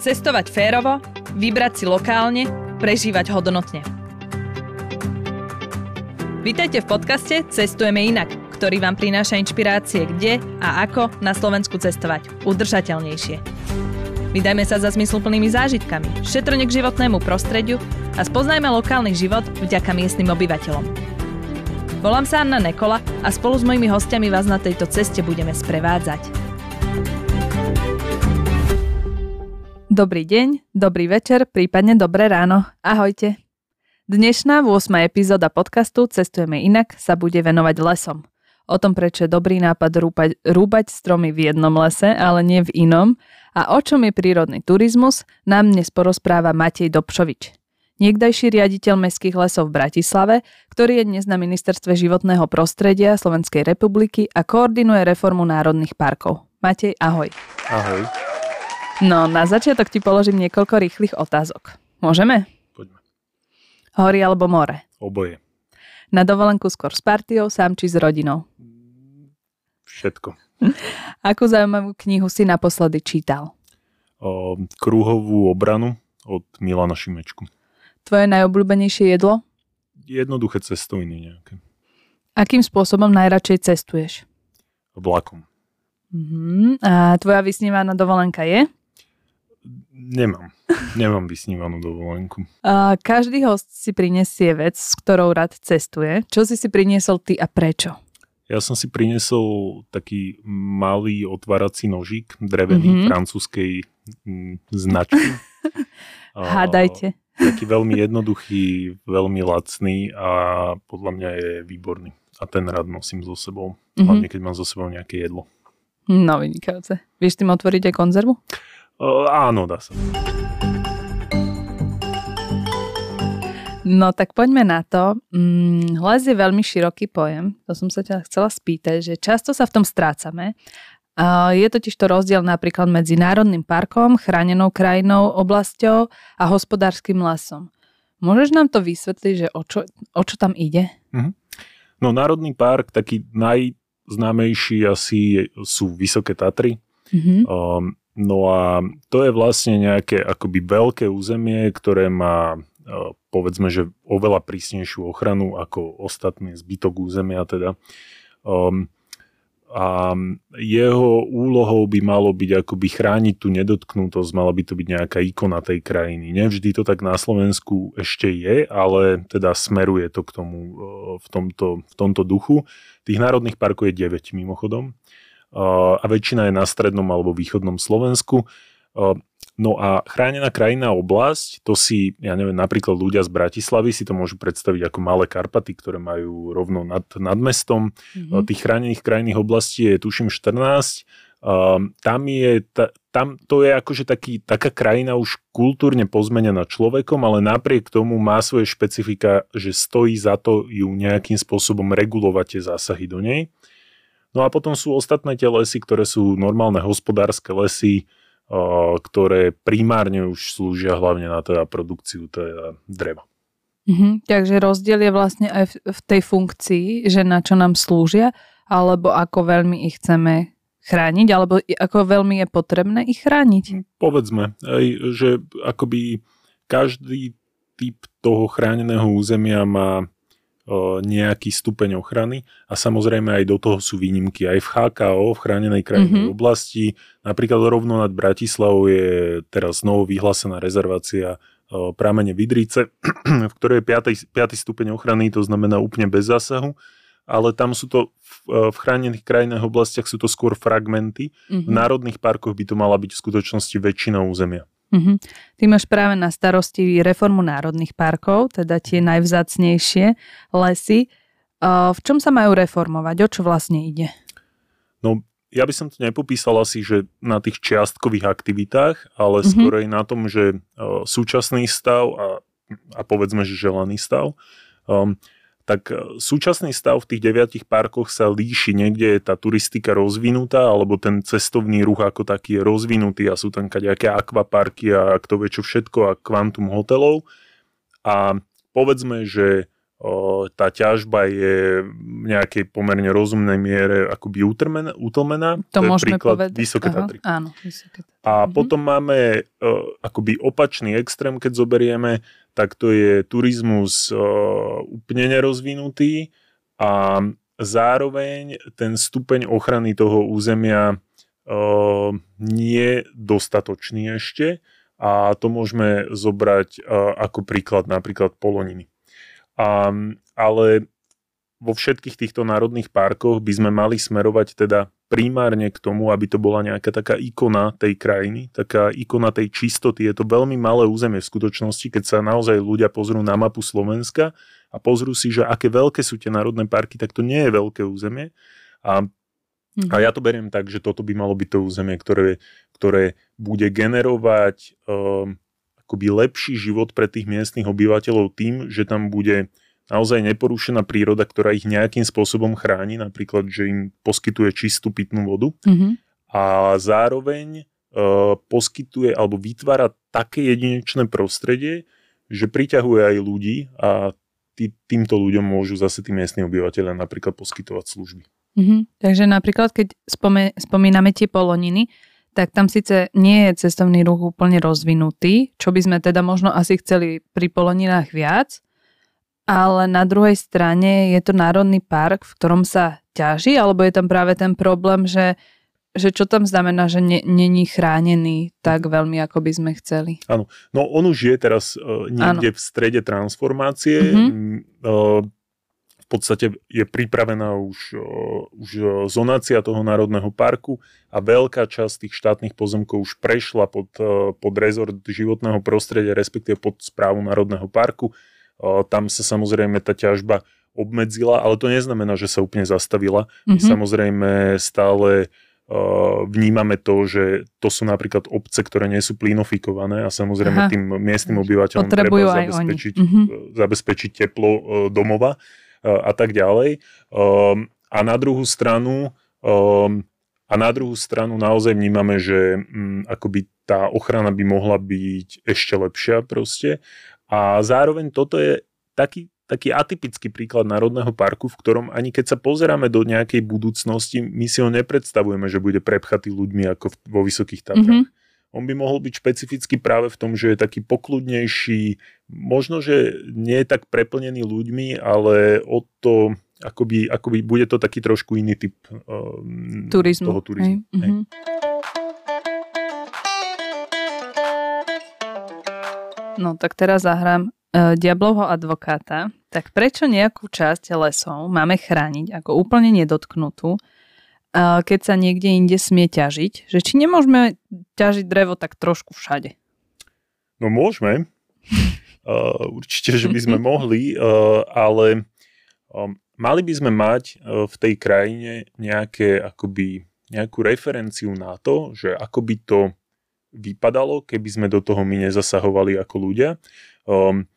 Cestovať férovo, vybrať si lokálne, prežívať hodnotne. Vítajte v podcaste Cestujeme inak, ktorý vám prináša inšpirácie kde a ako na Slovensku cestovať udržateľnejšie. Vydajme sa za zmysluplnými zážitkami, šetrne k životnému prostrediu a spoznajme lokálny život vďaka miestnym obyvateľom. Volám sa Anna Nekola a spolu s mojimi hostiami vás na tejto ceste budeme sprevádzať. Dobrý deň, dobrý večer, prípadne dobré ráno. Ahojte. Dnešná 8. epizóda podcastu Cestujeme inak sa bude venovať lesom. O tom, prečo je dobrý nápad rúbať, rúbať stromy v jednom lese, ale nie v inom a o čom je prírodný turizmus, nám dnes porozpráva Matej Dobšovič. Niekdajší riaditeľ mestských lesov v Bratislave, ktorý je dnes na ministerstve životného prostredia Slovenskej republiky a koordinuje reformu národných parkov. Matej, ahoj. Ahoj. No, na začiatok ti položím niekoľko rýchlych otázok. Môžeme? Poďme. Hory alebo more? Oboje. Na dovolenku skôr s partiou, sám či s rodinou? Všetko. Akú zaujímavú knihu si naposledy čítal? O, krúhovú obranu od Milana Šimečku. Tvoje najobľúbenejšie jedlo? Jednoduché cestoviny nejaké. Akým spôsobom najradšej cestuješ? Vlakom. Uh-huh. A tvoja vysnívaná dovolenka je? Nemám. Nemám vysnívanú dovolenku. A každý host si prinesie vec, s ktorou rád cestuje. Čo si si priniesol ty a prečo? Ja som si priniesol taký malý otvárací nožík, drevený, mm-hmm. francúzskej m, značky. Hádajte. Taký veľmi jednoduchý, veľmi lacný a podľa mňa je výborný. A ten rád nosím so sebou, mm-hmm. hlavne keď mám so sebou nejaké jedlo. No, vynikajúce. Vieš tým otvoriť aj konzervu? O, áno, dá sa. No tak poďme na to. Mm, les je veľmi široký pojem. To som sa ťa chcela spýtať, že často sa v tom strácame. Je totiž to rozdiel napríklad medzi národným parkom, chránenou krajinou, oblasťou a hospodárskym lesom. Môžeš nám to vysvetliť, že o čo, o čo tam ide? Mm-hmm. No národný park, taký naj, známejší asi sú Vysoké Tatry. Mm-hmm. Um, no a to je vlastne nejaké akoby veľké územie, ktoré má uh, povedzme, že oveľa prísnejšiu ochranu ako ostatný zbytok územia teda. Um, a jeho úlohou by malo byť akoby chrániť tú nedotknutosť, mala by to byť nejaká ikona tej krajiny. Nevždy to tak na Slovensku ešte je, ale teda smeruje to k tomu uh, v tomto, v tomto duchu. Tých národných parkov je 9 mimochodom a väčšina je na strednom alebo východnom Slovensku. No a chránená krajina oblasť, to si, ja neviem, napríklad ľudia z Bratislavy si to môžu predstaviť ako malé Karpaty, ktoré majú rovno nad, nad mestom. Mm-hmm. Tých chránených krajinných oblastí je tuším 14. Um, tam je, ta, tam to je akože taký, taká krajina už kultúrne pozmenená človekom, ale napriek tomu má svoje špecifika, že stojí za to ju nejakým spôsobom regulovať tie zásahy do nej. No a potom sú ostatné tie lesy, ktoré sú normálne hospodárske lesy, ktoré primárne už slúžia hlavne na teda produkciu teda dreva. Mhm, takže rozdiel je vlastne aj v, v tej funkcii, že na čo nám slúžia, alebo ako veľmi ich chceme chrániť, alebo ako veľmi je potrebné ich chrániť? Povedzme, aj, že akoby každý typ toho chráneného územia má nejaký stupeň ochrany a samozrejme aj do toho sú výnimky. Aj v HKO, v chránenej krajinnej mm-hmm. oblasti, napríklad rovno nad Bratislavou je teraz znovu vyhlásená rezervácia prámene Vidrice, v ktorej je 5. 5. stupeň ochrany, to znamená úplne bez zásahu ale tam sú to v, v chránených krajinných oblastiach sú to skôr fragmenty. Mm-hmm. V národných parkoch by to mala byť v skutočnosti väčšina územia. Mm-hmm. Ty máš práve na starosti reformu národných parkov, teda tie najvzácnejšie lesy. V čom sa majú reformovať? O čo vlastne ide? No, ja by som to nepopísal asi, že na tých čiastkových aktivitách, ale mm-hmm. skôr aj na tom, že súčasný stav a, a povedzme, že želaný stav. Um, tak e, súčasný stav v tých deviatich parkoch sa líši. Niekde je tá turistika rozvinutá, alebo ten cestovný ruch ako taký je rozvinutý a sú tam nejaké akvaparky a kto vie čo všetko a kvantum hotelov. A povedzme, že tá ťažba je v nejakej pomerne rozumnej miere akoby utrmená, utlmená. To, to môžeme príklad povedať. Vysoké Aha, Tatry. Áno, Vysoké Tatry. A mhm. potom máme uh, akoby opačný extrém, keď zoberieme, tak to je turizmus uh, úplne nerozvinutý a zároveň ten stupeň ochrany toho územia uh, nie dostatočný ešte a to môžeme zobrať uh, ako príklad napríklad Poloniny. Ale vo všetkých týchto národných parkoch by sme mali smerovať teda primárne k tomu, aby to bola nejaká taká ikona tej krajiny, taká ikona tej čistoty. Je to veľmi malé územie v skutočnosti, keď sa naozaj ľudia pozrú na mapu Slovenska a pozrú si, že aké veľké sú tie národné parky, tak to nie je veľké územie. A, a ja to beriem tak, že toto by malo byť to územie, ktoré, ktoré bude generovať um, akoby lepší život pre tých miestnych obyvateľov tým, že tam bude naozaj neporušená príroda, ktorá ich nejakým spôsobom chráni, napríklad, že im poskytuje čistú pitnú vodu mm-hmm. a zároveň uh, poskytuje alebo vytvára také jedinečné prostredie, že priťahuje aj ľudí a tý, týmto ľuďom môžu zase tí miestni obyvateľia napríklad poskytovať služby. Mm-hmm. Takže napríklad, keď spome, spomíname tie poloniny, tak tam síce nie je cestovný ruch úplne rozvinutý, čo by sme teda možno asi chceli pri Poloninách viac, ale na druhej strane je to národný park, v ktorom sa ťaží, alebo je tam práve ten problém, že, že čo tam znamená, že není chránený tak veľmi, ako by sme chceli. Áno, no on už je teraz uh, niekde ano. v strede transformácie. Mm-hmm. Uh, podstate je pripravená už, už zonácia toho národného parku a veľká časť tých štátnych pozemkov už prešla pod, pod rezort životného prostredia, respektíve pod správu národného parku. Tam sa samozrejme tá ťažba obmedzila, ale to neznamená, že sa úplne zastavila. Mm-hmm. My mhm. samozrejme stále vnímame to, že to sú napríklad obce, ktoré nie sú plinofikované a samozrejme Aha. tým miestnym obyvateľom Potrebujú treba zabezpečiť, mm-hmm. zabezpečiť teplo domova a tak ďalej. A na druhú stranu a na druhú stranu naozaj vnímame, že um, akoby tá ochrana by mohla byť ešte lepšia proste. A zároveň toto je taký, taký atypický príklad Národného parku, v ktorom ani keď sa pozeráme do nejakej budúcnosti, my si ho nepredstavujeme, že bude prepchatý ľuďmi ako vo Vysokých Tatrách. Mm-hmm on by mohol byť špecifický práve v tom, že je taký pokludnejší, možno, že nie je tak preplnený ľuďmi, ale o to, akoby, akoby bude to taký trošku iný typ um, turizmu. toho turizmu. Hej. Hej. Mm-hmm. No tak teraz zahrám uh, Diablovho advokáta. Tak prečo nejakú časť lesov máme chrániť ako úplne nedotknutú keď sa niekde inde smie ťažiť, že či nemôžeme ťažiť drevo tak trošku všade? No môžeme. Uh, určite, že by sme mohli, uh, ale um, mali by sme mať uh, v tej krajine nejaké, akoby, nejakú referenciu na to, že ako by to vypadalo, keby sme do toho my nezasahovali ako ľudia. Um,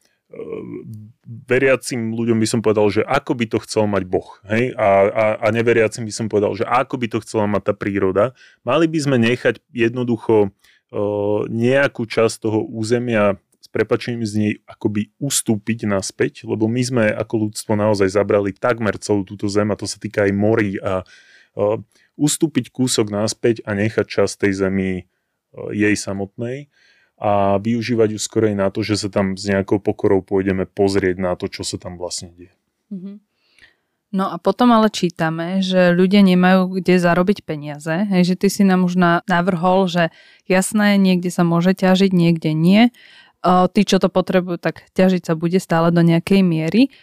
veriacim ľuďom by som povedal, že ako by to chcel mať Boh. Hej? A, a, a neveriacim by som povedal, že ako by to chcela mať tá príroda. Mali by sme nechať jednoducho uh, nejakú časť toho územia s prepačením z nej akoby ustúpiť naspäť, lebo my sme ako ľudstvo naozaj zabrali takmer celú túto zem a to sa týka aj morí a uh, ustúpiť kúsok naspäť a nechať časť tej zemi jej samotnej a využívať ju skorej na to, že sa tam s nejakou pokorou pôjdeme pozrieť na to, čo sa tam vlastne deje. Mm-hmm. No a potom ale čítame, že ľudia nemajú kde zarobiť peniaze. Hej, že ty si nám už navrhol, že jasné, niekde sa môže ťažiť, niekde nie. O, tí, čo to potrebujú, tak ťažiť sa bude stále do nejakej miery.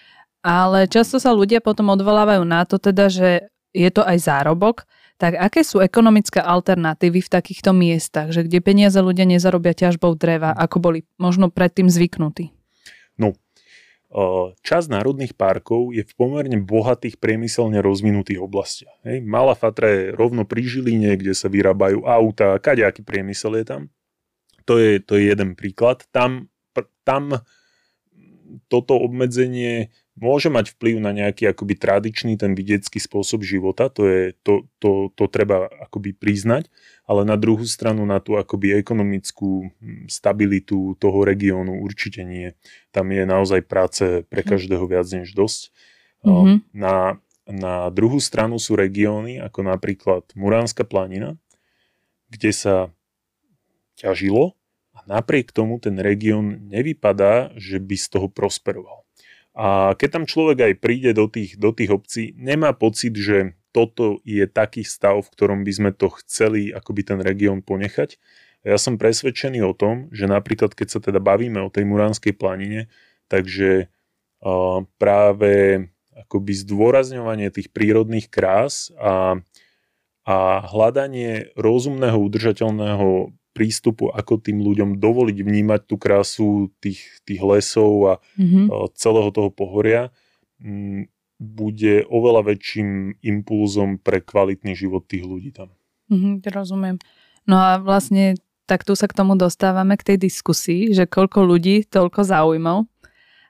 Ale často sa ľudia potom odvolávajú na to teda, že je to aj zárobok, tak aké sú ekonomické alternatívy v takýchto miestach, že kde peniaze ľudia nezarobia ťažbou dreva, ako boli možno predtým zvyknutí? No, časť národných parkov je v pomerne bohatých priemyselne rozvinutých oblastiach. Hej. Malá Fatra je rovno pri Žiline, kde sa vyrábajú auta, kadejaký priemysel je tam. To je, to je jeden príklad. Tam, tam toto obmedzenie môže mať vplyv na nejaký akoby tradičný ten vidiecký spôsob života, to, je, to, to, to treba akoby priznať, ale na druhú stranu na tú akoby ekonomickú hm, stabilitu toho regiónu určite nie. Tam je naozaj práce pre mhm. každého viac než dosť. Mm-hmm. Na, na druhú stranu sú regióny, ako napríklad Muránska planina, kde sa ťažilo a napriek tomu ten región nevypadá, že by z toho prosperoval. A keď tam človek aj príde do tých, do tých obcí, nemá pocit, že toto je taký stav, v ktorom by sme to chceli akoby ten región ponechať. Ja som presvedčený o tom, že napríklad keď sa teda bavíme o tej Muránskej planine, takže uh, práve akoby zdôrazňovanie tých prírodných krás a, a hľadanie rozumného, udržateľného prístupu, ako tým ľuďom dovoliť vnímať tú krásu tých, tých lesov a mm-hmm. celého toho pohoria, bude oveľa väčším impulzom pre kvalitný život tých ľudí tam. Mm-hmm, rozumiem. No a vlastne tak tu sa k tomu dostávame, k tej diskusii, že koľko ľudí, toľko záujmov.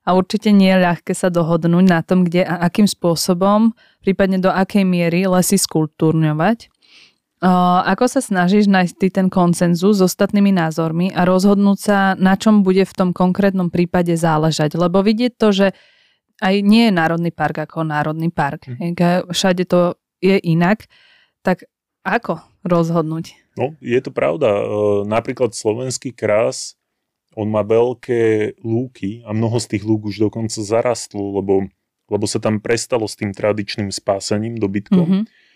A určite nie je ľahké sa dohodnúť na tom, kde a akým spôsobom, prípadne do akej miery lesy skultúrňovať. Ako sa snažíš nájsť ty ten koncenzus s ostatnými názormi a rozhodnúť sa, na čom bude v tom konkrétnom prípade záležať? Lebo vidieť to, že aj nie je Národný park ako Národný park. Mm. Všade to je inak. Tak ako rozhodnúť? No, je to pravda. Napríklad slovenský krás, on má veľké lúky a mnoho z tých lúk už dokonca zarastlo, lebo, lebo sa tam prestalo s tým tradičným spásaním dobytkom. Mm-hmm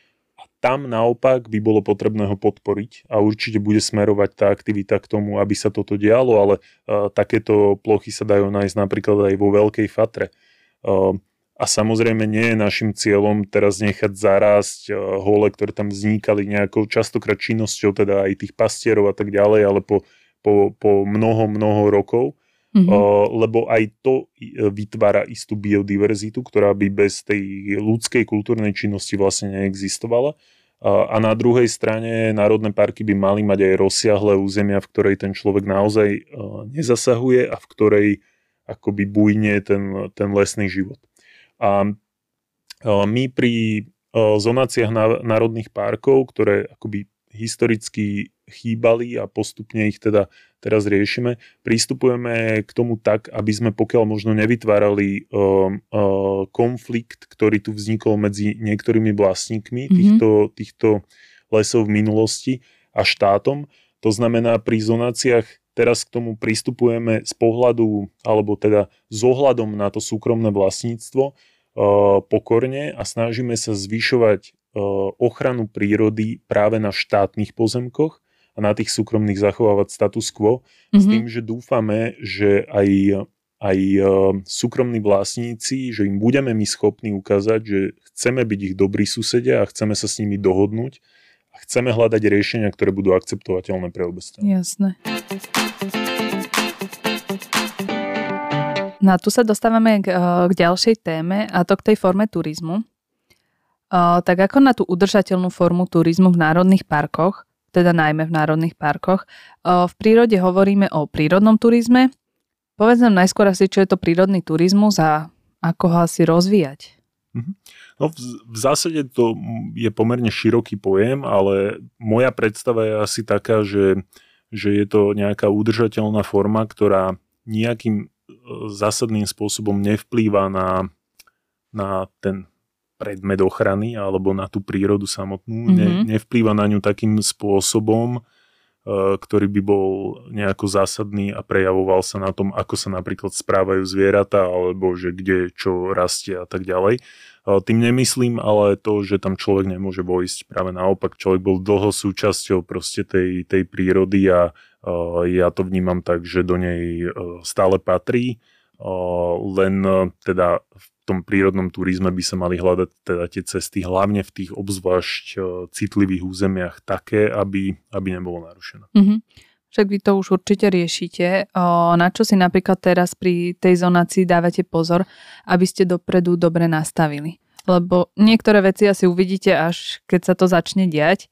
tam naopak by bolo potrebné ho podporiť a určite bude smerovať tá aktivita k tomu, aby sa toto dialo, ale uh, takéto plochy sa dajú nájsť napríklad aj vo Veľkej Fatre. Uh, a samozrejme nie je našim cieľom teraz nechať zarásť uh, hole, ktoré tam vznikali nejakou častokrát činnosťou, teda aj tých pastierov a tak ďalej, ale po, po, po mnoho, mnoho rokov mm-hmm. lebo aj to e, vytvára istú biodiverzitu, ktorá by bez tej ľudskej kultúrnej činnosti vlastne neexistovala. A na druhej strane národné parky by mali mať aj rozsiahle územia, v ktorej ten človek naozaj nezasahuje a v ktorej akoby bujne ten, ten lesný život. A my pri zonáciách národných parkov, ktoré akoby historicky chýbali a postupne ich teda teraz riešime, prístupujeme k tomu tak, aby sme pokiaľ možno nevytvárali uh, uh, konflikt, ktorý tu vznikol medzi niektorými vlastníkmi mm-hmm. týchto, týchto lesov v minulosti a štátom. To znamená, pri zonáciách teraz k tomu pristupujeme z pohľadu, alebo teda s ohľadom na to súkromné vlastníctvo uh, pokorne a snažíme sa zvyšovať ochranu prírody práve na štátnych pozemkoch a na tých súkromných zachovávať status quo mm-hmm. s mhm. tým, že dúfame, že aj, aj e, súkromní vlastníci, že im budeme my schopní ukázať, že chceme byť ich dobrí susedia a chceme sa s nimi dohodnúť a chceme hľadať riešenia, ktoré budú akceptovateľné pre obe strany. Jasné. No a tu sa dostávame k, e, k ďalšej téme a to k tej forme turizmu. Tak ako na tú udržateľnú formu turizmu v národných parkoch teda najmä v národných parkoch. V prírode hovoríme o prírodnom turizme. Povedz nám najskôr asi, čo je to prírodný turizmus a ako ho asi rozvíjať. Mhm. No v, v zásade to je pomerne široký pojem, ale moja predstava je asi taká, že, že je to nejaká udržateľná forma, ktorá nejakým e, zásadným spôsobom nevplýva na, na ten predmet ochrany alebo na tú prírodu samotnú, mm-hmm. ne, mhm. nevplýva na ňu takým spôsobom, uh, ktorý by bol nejako zásadný a prejavoval sa na tom, ako sa napríklad správajú zvieratá alebo že kde čo rastie a tak ďalej. Uh, tým nemyslím ale to, že tam človek nemôže vojsť. Práve naopak, človek bol dlho súčasťou proste tej, tej prírody a uh, ja to vnímam tak, že do nej stále patrí. Len teda v tom prírodnom turizme by sa mali hľadať teda tie cesty, hlavne v tých obzvlášť e, citlivých územiach také, aby, aby nebolo narušené. Mm-hmm. Však vy to už určite riešite. Na čo si napríklad teraz pri tej zonácii dávate pozor, aby ste dopredu dobre nastavili? Lebo niektoré veci asi uvidíte až keď sa to začne diať.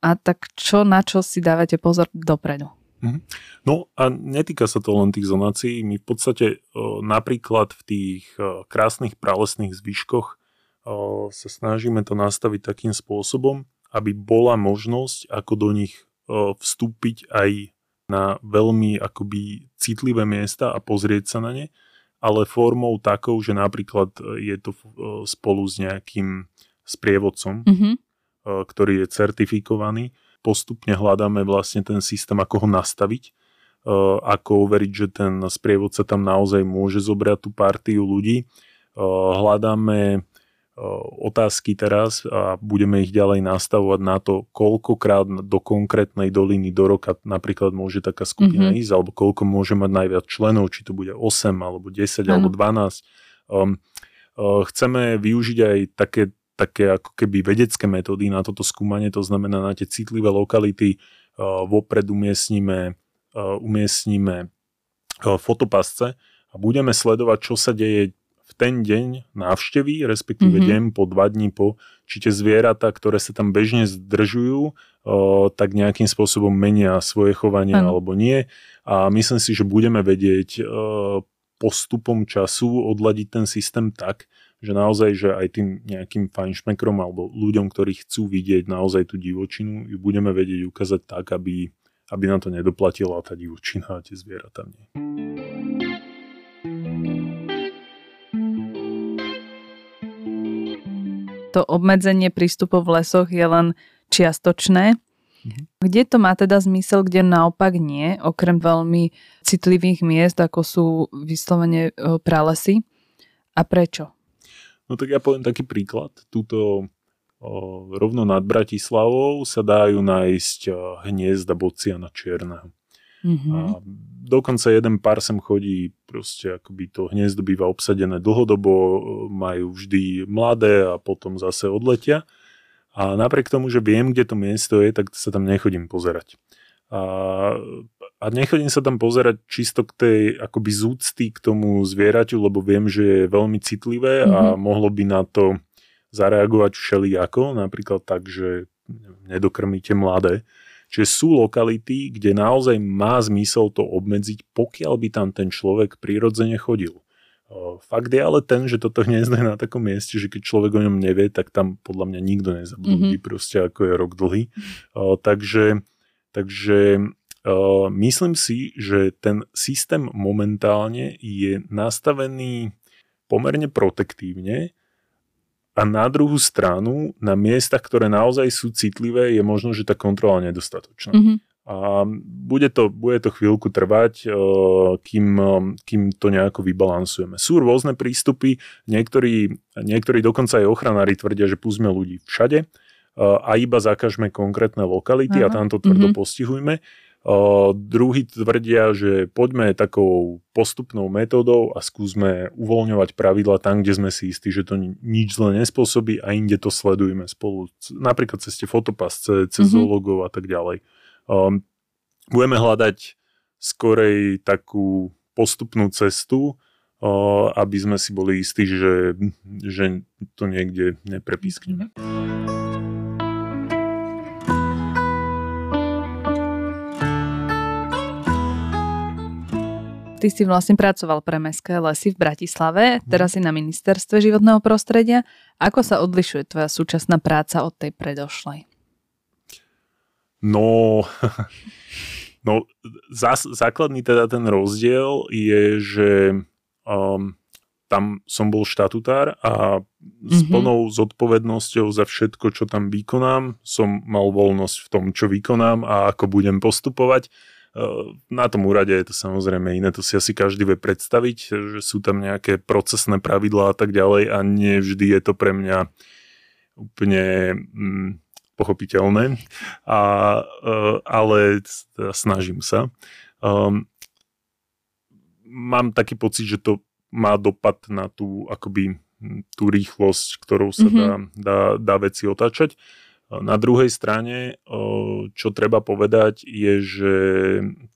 A tak čo, na čo si dávate pozor dopredu? Mhm. No a netýka sa to len tých zonácií. My v podstate napríklad v tých krásnych pralesných zvyškoch sa snažíme to nastaviť takým spôsobom, aby bola možnosť, ako do nich vstúpiť aj na veľmi akoby citlivé miesta a pozrieť sa na ne, ale formou takou, že napríklad je to spolu s nejakým sprievodcom, mm-hmm. ktorý je certifikovaný postupne hľadáme vlastne ten systém, ako ho nastaviť, e, ako overiť, že ten sprievodca tam naozaj môže zobrať tú partiu ľudí. E, hľadáme e, otázky teraz a budeme ich ďalej nastavovať na to, koľkokrát do konkrétnej doliny do roka napríklad môže taká skupina mm-hmm. ísť, alebo koľko môže mať najviac členov, či to bude 8, alebo 10, ano. alebo 12. Um, uh, chceme využiť aj také také ako keby vedecké metódy na toto skúmanie, to znamená na tie citlivé lokality uh, vopred umiestnime, umiestnime uh, fotopasce a budeme sledovať, čo sa deje v ten deň návštevy, respektíve mm-hmm. deň po, dva dní po, či tie zvieratá, ktoré sa tam bežne zdržujú, tak nejakým spôsobom menia svoje chovanie ano. alebo nie. A myslím si, že budeme vedieť postupom času odladiť ten systém tak, že naozaj, že aj tým nejakým fajnšmekrom alebo ľuďom, ktorí chcú vidieť naozaj tú divočinu, ju budeme vedieť ukázať tak, aby, aby nám to nedoplatila tá divočina a tie zvieratá nie. To obmedzenie prístupov v lesoch je len čiastočné. Mhm. Kde to má teda zmysel, kde naopak nie, okrem veľmi citlivých miest, ako sú vyslovene e, pralesy? A prečo? No tak ja poviem taký príklad. Tuto rovno nad Bratislavou sa dajú nájsť hniezda bociana čierneho. Mm-hmm. A dokonca jeden pár sem chodí, proste akoby to hniezdo býva obsadené dlhodobo, majú vždy mladé a potom zase odletia. A napriek tomu, že viem, kde to miesto je, tak sa tam nechodím pozerať. A, a nechodím sa tam pozerať čisto k tej akoby zúcty k tomu zvieraťu, lebo viem, že je veľmi citlivé mm-hmm. a mhm. mohlo by na to zareagovať všelijako, napríklad tak, že nedokrmíte mladé. Čiže sú lokality, kde naozaj má zmysel to obmedziť, pokiaľ by tam ten človek prirodzene chodil. Fakt je ale ten, že toto hniezdo je na takom mieste, že keď človek o ňom nevie, tak tam podľa mňa nikto nezablúdi, mm-hmm. proste ako je rok dlhý. Takže Takže uh, myslím si, že ten systém momentálne je nastavený pomerne protektívne a na druhú stranu, na miestach, ktoré naozaj sú citlivé, je možno, že tá kontrola nedostatočná. Mm-hmm. A bude to, bude to chvíľku trvať, kým, kým to nejako vybalansujeme. Sú rôzne prístupy, niektorí, niektorí dokonca aj ochranári tvrdia, že púsme ľudí všade, a iba zakažme konkrétne lokality Aha. a tam to tvrdo mm-hmm. postihujme. Uh, druhý tvrdia, že poďme takou postupnou metódou a skúsme uvoľňovať pravidla tam, kde sme si istí, že to nič zle nespôsobí a inde to sledujeme spolu, napríklad cez tie fotopasce, cez mm-hmm. zoologov a tak ďalej. Um, budeme hľadať skorej takú postupnú cestu, uh, aby sme si boli istí, že, že to niekde neprepískneme. Mm-hmm. Ty si vlastne pracoval pre Mestské lesy v Bratislave, teraz si na ministerstve životného prostredia. Ako sa odlišuje tvoja súčasná práca od tej predošlej? No, no zás, základný teda ten rozdiel je, že um, tam som bol štatutár a mm-hmm. s mhm. plnou zodpovednosťou za všetko, čo tam vykonám, som mal voľnosť v tom, čo vykonám a ako budem postupovať. Na tom úrade je to samozrejme iné, to si asi každý vie predstaviť, že sú tam nejaké procesné pravidlá a tak ďalej a nie vždy je to pre mňa úplne mm, pochopiteľné, a, e, ale teda snažím sa. Um, mám taký pocit, že to má dopad na tú akoby tú rýchlosť, ktorou sa mm-hmm. dá, dá, dá veci otáčať. Na druhej strane, čo treba povedať, je, že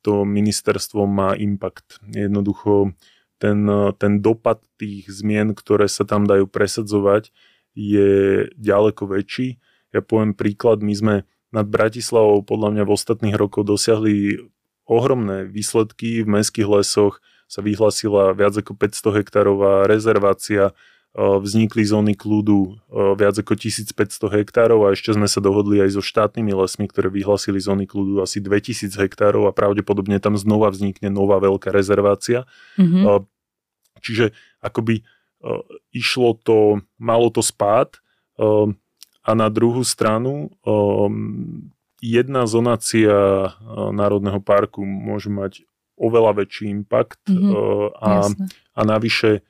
to ministerstvo má impact. Jednoducho ten, ten dopad tých zmien, ktoré sa tam dajú presadzovať, je ďaleko väčší. Ja poviem príklad, my sme nad Bratislavou podľa mňa v ostatných rokoch dosiahli ohromné výsledky. V mestských lesoch sa vyhlasila viac ako 500 hektárová rezervácia, vznikli zóny kľudu viac ako 1500 hektárov a ešte sme sa dohodli aj so štátnymi lesmi, ktoré vyhlasili zóny kľudu asi 2000 hektárov a pravdepodobne tam znova vznikne nová veľká rezervácia. Mm-hmm. Čiže akoby išlo to, malo to spád a na druhú stranu jedna zonácia Národného parku môže mať oveľa väčší impact mm-hmm. a, a navyše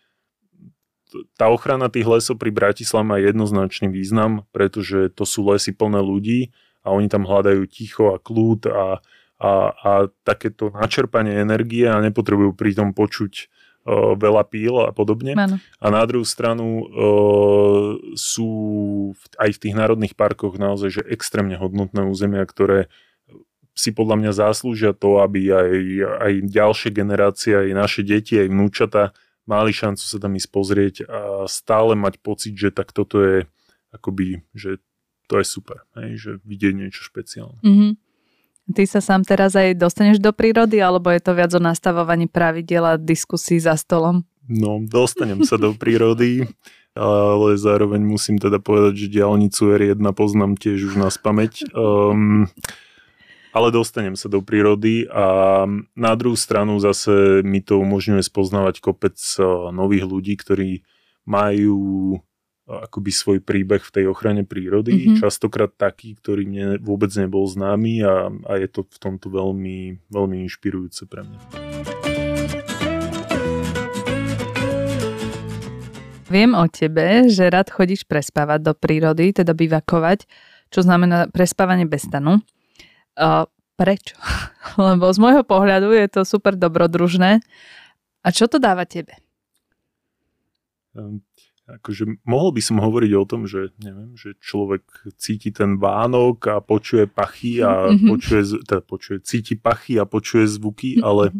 tá ochrana tých lesov pri Bratislave má jednoznačný význam, pretože to sú lesy plné ľudí a oni tam hľadajú ticho a kľud a, a, a takéto načerpanie energie a nepotrebujú pritom počuť uh, veľa píl a podobne. Ano. A na druhú stranu uh, sú v, aj v tých národných parkoch naozaj že extrémne hodnotné územia, ktoré si podľa mňa zaslúžia to, aby aj, aj ďalšie generácie, aj naše deti, aj vnúčata mali šancu sa tam ísť pozrieť a stále mať pocit, že tak toto je akoby, že to je super, hej, že vidieť niečo špeciálne. Mm-hmm. Ty sa sám teraz aj dostaneš do prírody, alebo je to viac o nastavovaní pravidiel a diskusí za stolom? No, dostanem sa do prírody, ale zároveň musím teda povedať, že diálnicu R1 poznám tiež už na spameť. Um, ale dostanem sa do prírody a na druhú stranu zase mi to umožňuje spoznávať kopec eh, nových ľudí, ktorí majú eh, akoby svoj príbeh v tej ochrane prírody, mm-hmm. častokrát taký, ktorý mne vôbec nebol známy a, a je to v tomto veľmi, veľmi inšpirujúce pre mňa. Viem o tebe, že rád chodíš prespávať do prírody, teda bivakovať, čo znamená prespávanie bez stanu. Uh, prečo? Lebo z môjho pohľadu je to super dobrodružné. A čo to dáva tebe? Um, akože mohol by som hovoriť o tom, že neviem, že človek cíti ten Vánok a počuje pachy a mm-hmm. počuje, teda počuje, cíti pachy a počuje zvuky, mm-hmm. ale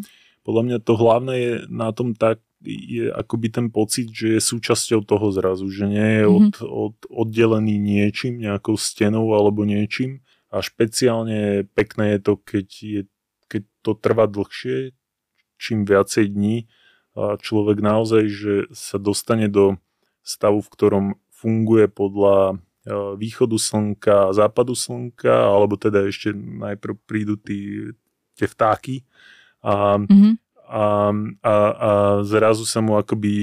podľa mňa to hlavné je na tom tak, je akoby ten pocit, že je súčasťou toho zrazu, že nie je mm-hmm. od, od, oddelený niečím, nejakou stenou alebo niečím, a špeciálne pekné je to, keď, je, keď to trvá dlhšie, čím viacej dní a človek naozaj, že sa dostane do stavu, v ktorom funguje podľa e, východu slnka, západu slnka, alebo teda ešte najprv prídu tí, tie vtáky a, mm-hmm. a, a, a zrazu sa mu akoby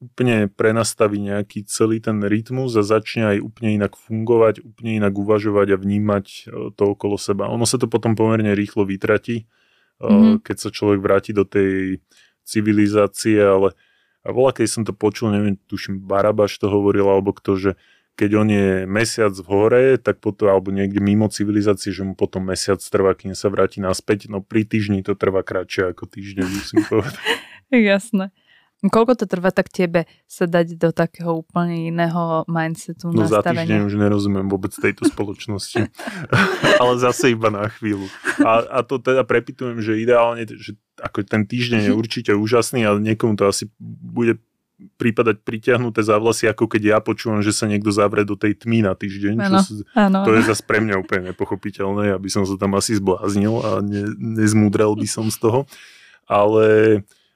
úplne prenastaví nejaký celý ten rytmus a začne aj úplne inak fungovať, úplne inak uvažovať a vnímať e, to okolo seba. Ono sa to potom pomerne rýchlo vytratí, mm-hmm. keď sa človek vráti do tej civilizácie, ale a bola, keď som to počul, neviem, tuším, Barabaš to hovoril, alebo kto, že keď on je mesiac v hore, tak potom, alebo niekde mimo civilizácie, že mu potom mesiac trvá, kým sa vráti naspäť, no pri týždni to trvá kratšie ako týždeň, musím povedať. Jasné. Koľko to trvá tak tebe sa dať do takého úplne iného mindsetu, no nastavenia? za týždeň už nerozumiem vôbec tejto spoločnosti. Ale zase iba na chvíľu. A, a to teda prepitujem, že ideálne, že ako ten týždeň je určite úžasný, ale niekomu to asi bude prípadať pritiahnuté za vlasy, ako keď ja počúvam, že sa niekto zavrie do tej tmy na týždeň. Ano, čo, ano, to je zase pre mňa úplne nepochopiteľné, aby som sa tam asi zbláznil a ne, nezmúdrel by som z toho. Ale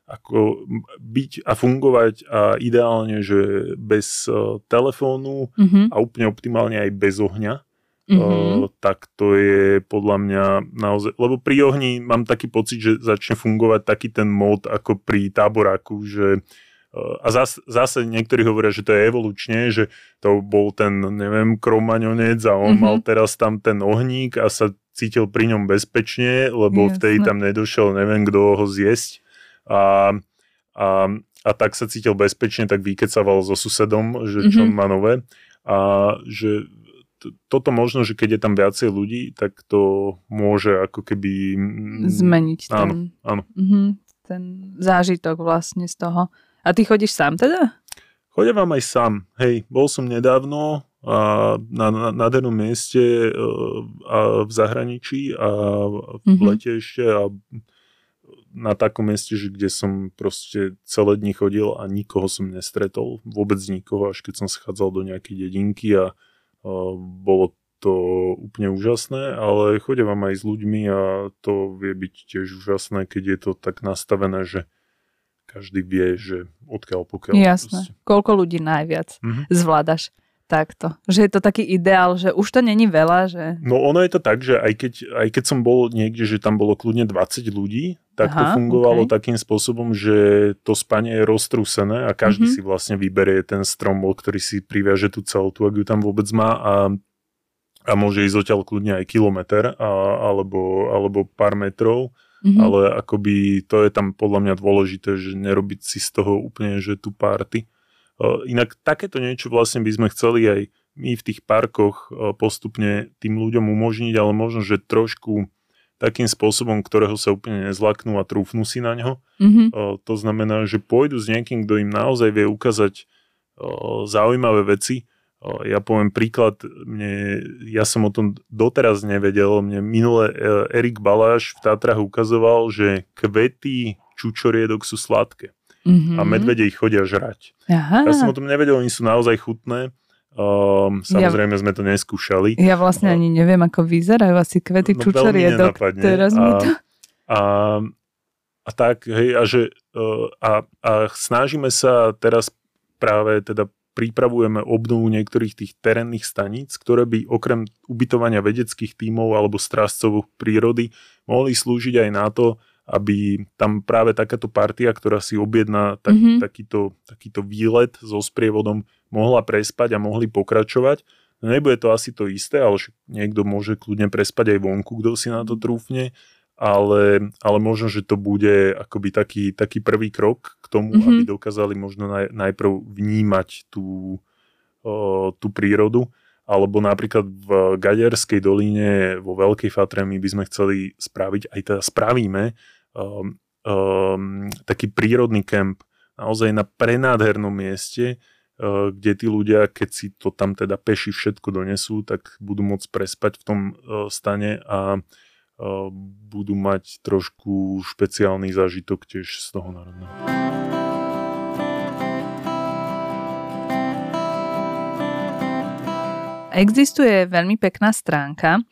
ako byť a fungovať a ideálne, že bez uh, telefónu mm-hmm. a úplne optimálne aj bez ohňa, mm-hmm. uh, tak to je podľa mňa naozaj, lebo pri ohni mám taký pocit, že začne fungovať taký ten mód ako pri táboráku, že uh, a zase, zase niektorí hovoria, že to je evolučne, že to bol ten, neviem, kromaňonec a on mm-hmm. mal teraz tam ten ohník a sa cítil pri ňom bezpečne, lebo Jasne. vtedy tam nedošiel, neviem, kto ho zjesť a, a, a tak sa cítil bezpečne, tak vykecaval so susedom, že čo mm-hmm. má nové a že toto možno, že keď je tam viacej ľudí, tak to môže ako keby... Zmeniť ten, áno, áno. Mm-hmm, ten zážitok vlastne z toho. A ty chodíš sám teda? Chodím vám aj sám. Hej, bol som nedávno a na, na nádhernom mieste e, a v zahraničí a v mm-hmm. lete ešte a na takom mieste, že kde som proste celé dni chodil a nikoho som nestretol, vôbec nikoho, až keď som schádzal do nejakej dedinky a, a bolo to úplne úžasné, ale chodia vám aj s ľuďmi a to vie byť tiež úžasné, keď je to tak nastavené, že každý vie, že odkiaľ pokiaľ. Jasné. Proste. Koľko ľudí najviac mm-hmm. zvládaš takto? Že je to taký ideál, že už to není veľa, že... No ono je to tak, že aj keď, aj keď som bol niekde, že tam bolo kľudne 20 ľudí, tak Aha, to fungovalo okay. takým spôsobom, že to spanie je roztrúsené a každý mm-hmm. si vlastne vyberie ten strom, ktorý si priviaže tú celotu, ak ju tam vôbec má a, a môže ísť odtiaľ kľudne aj kilometr a, alebo, alebo pár metrov, mm-hmm. ale akoby to je tam podľa mňa dôležité, že nerobiť si z toho úplne, že tu party. Inak takéto niečo vlastne by sme chceli aj my v tých parkoch postupne tým ľuďom umožniť, ale možno, že trošku takým spôsobom, ktorého sa úplne nezlaknú a trúfnú si na ňo. Mm-hmm. To znamená, že pôjdu s niekým, kto im naozaj vie ukázať zaujímavé veci. Ja poviem príklad, mne, ja som o tom doteraz nevedel, mne minule e, Erik Baláš v Tátrach ukazoval, že kvety čučoriedok sú sladké mm-hmm. a medvede ich chodia žrať. Aha. Ja som o tom nevedel, oni sú naozaj chutné Um, samozrejme ja, sme to neskúšali. Ja vlastne ani neviem, ako vyzerajú asi kvety no, čučoriedok. Teraz a, mi to... A, a tak, hej, a, že, uh, a, a snažíme sa teraz práve teda pripravujeme obnovu niektorých tých terénnych staníc, ktoré by okrem ubytovania vedeckých tímov alebo strážcov prírody mohli slúžiť aj na to, aby tam práve takáto partia, ktorá si objedná tak, mm-hmm. takýto, takýto výlet so sprievodom, mohla prespať a mohli pokračovať. No nebude to asi to isté, ale niekto môže kľudne prespať aj vonku, kto si na to trúfne, ale, ale možno, že to bude akoby taký, taký prvý krok k tomu, mm-hmm. aby dokázali možno naj, najprv vnímať tú, o, tú prírodu. Alebo napríklad v Gaďarskej doline vo Veľkej Fatre my by sme chceli spraviť, aj teda spravíme, um, um, taký prírodný kemp naozaj na prenádhernom mieste, Eh, kde tí ľudia, keď si to tam teda peši všetko donesú, tak budú môcť prespať v tom eh, stane a eh, budú mať trošku špeciálny zážitok tiež z toho národného. Existuje veľmi pekná stránka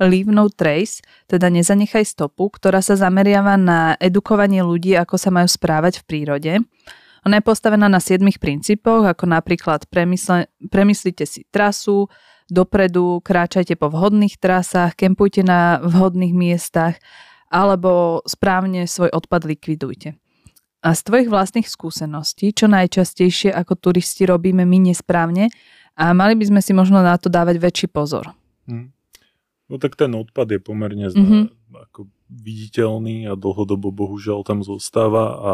Leave No Trace, teda nezanechaj stopu, ktorá sa zameriava na edukovanie ľudí, ako sa majú správať v prírode. Ona je postavená na siedmých princípoch, ako napríklad premysle, premyslite si trasu, dopredu kráčajte po vhodných trasách, kempujte na vhodných miestach alebo správne svoj odpad likvidujte. A z tvojich vlastných skúseností, čo najčastejšie ako turisti robíme my nesprávne a mali by sme si možno na to dávať väčší pozor. Hmm. No tak ten odpad je pomerne mm-hmm. ako viditeľný a dlhodobo bohužiaľ tam zostáva a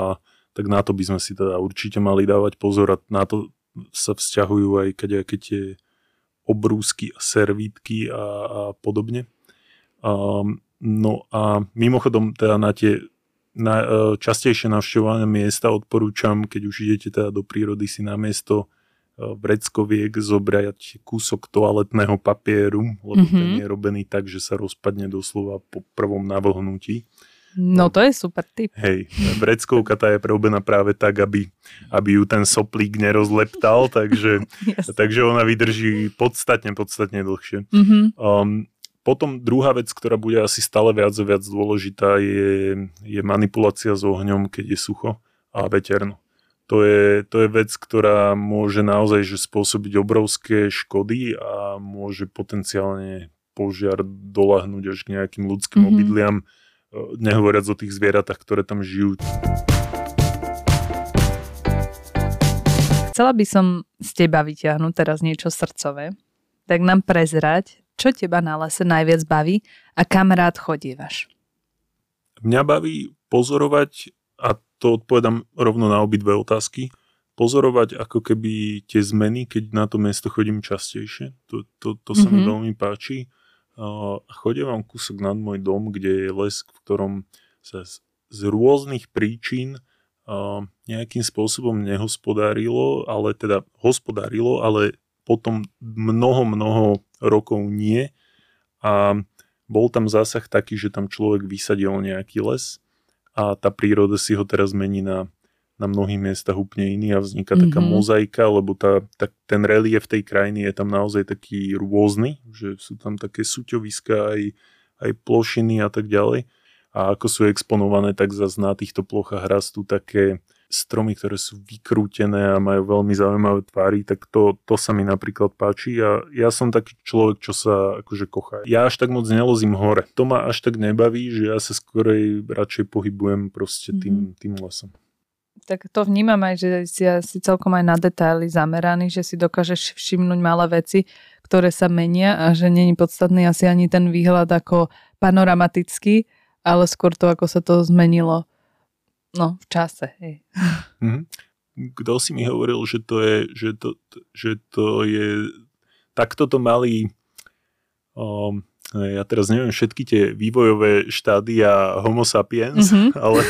tak na to by sme si teda určite mali dávať pozor a na to sa vzťahujú aj keď tie obrúsky a servítky a, a podobne. Um, no a mimochodom teda na tie na, e, častejšie navštevované miesta odporúčam, keď už idete teda do prírody si na miesto vreckoviek zobrať kúsok toaletného papieru, lebo mm-hmm. ten je robený tak, že sa rozpadne doslova po prvom navlhnutí. No to je super tip. Hej, vreckovka tá je prerobená práve tak, aby, aby ju ten soplík nerozleptal, takže, takže ona vydrží podstatne, podstatne dlhšie. Mm-hmm. Um, potom druhá vec, ktorá bude asi stále viac a viac dôležitá, je, je manipulácia s ohňom, keď je sucho a veterno. To je, to je vec, ktorá môže naozaj že spôsobiť obrovské škody a môže potenciálne požiar dolahnúť až k nejakým ľudským mm-hmm. obydliam nehovoriac o tých zvieratách, ktoré tam žijú. Chcela by som z teba vyťahnuť teraz niečo srdcové. Tak nám prezrať, čo teba na lese najviac baví a kam rád chodívaš. Mňa baví pozorovať, a to odpovedám rovno na obidve otázky, pozorovať ako keby tie zmeny, keď na to miesto chodím častejšie. To, to, to sa mm-hmm. mi mhm. veľmi páči chodia vám kúsok nad môj dom, kde je les, v ktorom sa z, z rôznych príčin nejakým spôsobom nehospodárilo, ale teda hospodárilo, ale potom mnoho, mnoho rokov nie. A bol tam zásah taký, že tam človek vysadil nejaký les a tá príroda si ho teraz mení na, na mnohých miestach úplne iný a vzniká mm-hmm. taká mhm. mozaika, lebo tá, tá, ten relief tej krajiny je tam naozaj taký rôzny, že sú tam také súťoviska aj, aj plošiny a tak ďalej. A ako sú exponované, tak zase na týchto plochách rastú také stromy, ktoré sú vykrútené a majú veľmi zaujímavé tvary, tak to, to sa mi napríklad páči a ja som taký človek, čo sa akože kochá. Ja až tak moc nelozím hore. To ma až tak nebaví, že ja sa skorej radšej pohybujem proste tým, mm-hmm. tým lesom. Tak to vnímam aj, že si asi celkom aj na detaily zameraný, že si dokážeš všimnúť malé veci, ktoré sa menia a že není podstatný asi ani ten výhľad ako panoramatický, ale skôr to, ako sa to zmenilo No, v čase, hej. Mm-hmm. Kto si mi hovoril, že to je, že to, že to je, takto to mali, um, ja teraz neviem všetky tie vývojové štádia homo sapiens, mm-hmm. ale,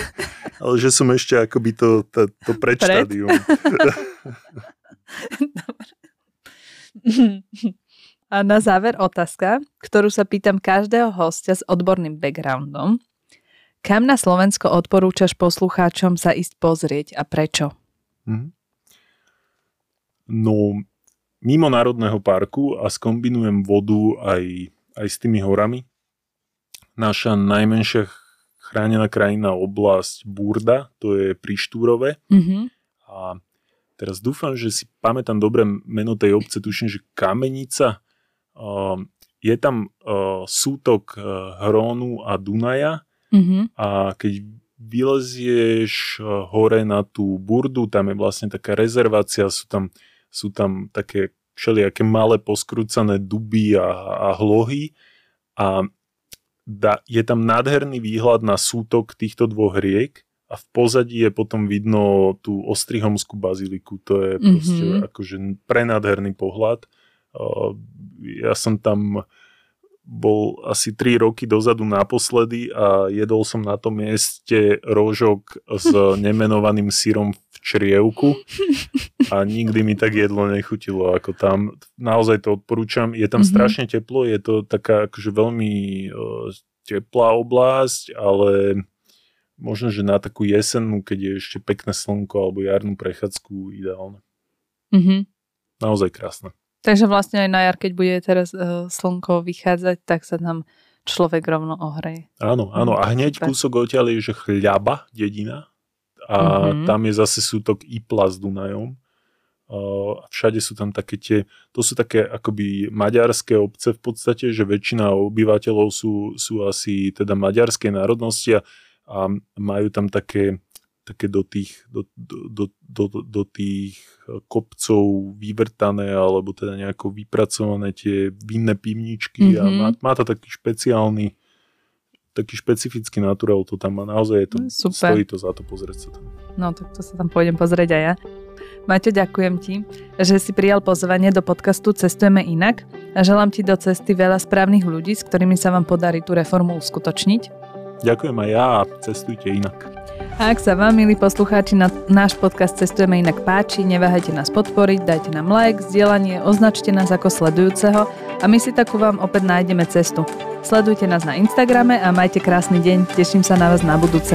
ale že som ešte akoby to, to, to predštádium. Pred? A na záver otázka, ktorú sa pýtam každého hostia s odborným backgroundom. Kam na Slovensko odporúčaš poslucháčom sa ísť pozrieť a prečo? Mm. No, mimo Národného parku a skombinujem vodu aj, aj s tými horami. Naša najmenšia chránená krajina oblasť Burda, to je pri Štúrove. Mm-hmm. A teraz dúfam, že si pamätám dobre meno tej obce, tuším, že Kamenica. Uh, je tam uh, sútok uh, Hrónu a Dunaja Mm-hmm. A keď vylezieš eh, hore na tú burdu, tam je vlastne taká rezervácia, sú tam, sú tam také všelijaké malé poskrúcané duby a, a hlohy a da, je tam nádherný výhľad na sútok týchto dvoch riek a v pozadí je potom vidno tú Ostrihomskú baziliku. To je proste mm-hmm. akože prenádherný pohľad. Uh, ja som tam bol asi 3 roky dozadu naposledy a jedol som na tom mieste rožok s nemenovaným sírom v črievku a nikdy mi tak jedlo nechutilo ako tam. Naozaj to odporúčam. Je tam mm-hmm. strašne teplo, je to taká akože veľmi uh, teplá oblasť, ale možno, že na takú jesennú, keď je ešte pekné slnko alebo jarnú prechádzku ideálne. Mm-hmm. Naozaj krásne. Takže vlastne aj na jar, keď bude teraz uh, slnko vychádzať, tak sa tam človek rovno ohreje. Áno, áno. A hneď mm, kúsok odtiaľ je, že chľaba, dedina. A mm-hmm. tam je zase sútok Ipla s Dunajom. Uh, všade sú tam také tie, to sú také akoby maďarské obce v podstate, že väčšina obyvateľov sú, sú asi teda maďarskej národnosti a, a majú tam také také do tých, do, do, do, do, tých kopcov vyvrtané alebo teda nejako vypracované tie vinné pivničky mm-hmm. a mhm. má, má to taký špeciálny taký špecifický naturál to tam má. Naozaj je to, no, Super. stojí to za to pozrieť sa tam. No tak to sa tam pôjdem pozrieť aj ja. Maťo, ďakujem ti, že si prijal pozvanie do podcastu Cestujeme inak a želám ti do cesty veľa správnych ľudí, s ktorými sa vám podarí tú reformu uskutočniť. Ďakujem aj ja a cestujte inak. Ak sa vám, milí poslucháči, na náš podcast Cestujeme inak páči, neváhajte nás podporiť, dajte nám like, zdieľanie, označte nás ako sledujúceho a my si takú vám opäť nájdeme cestu. Sledujte nás na Instagrame a majte krásny deň, teším sa na vás na budúce.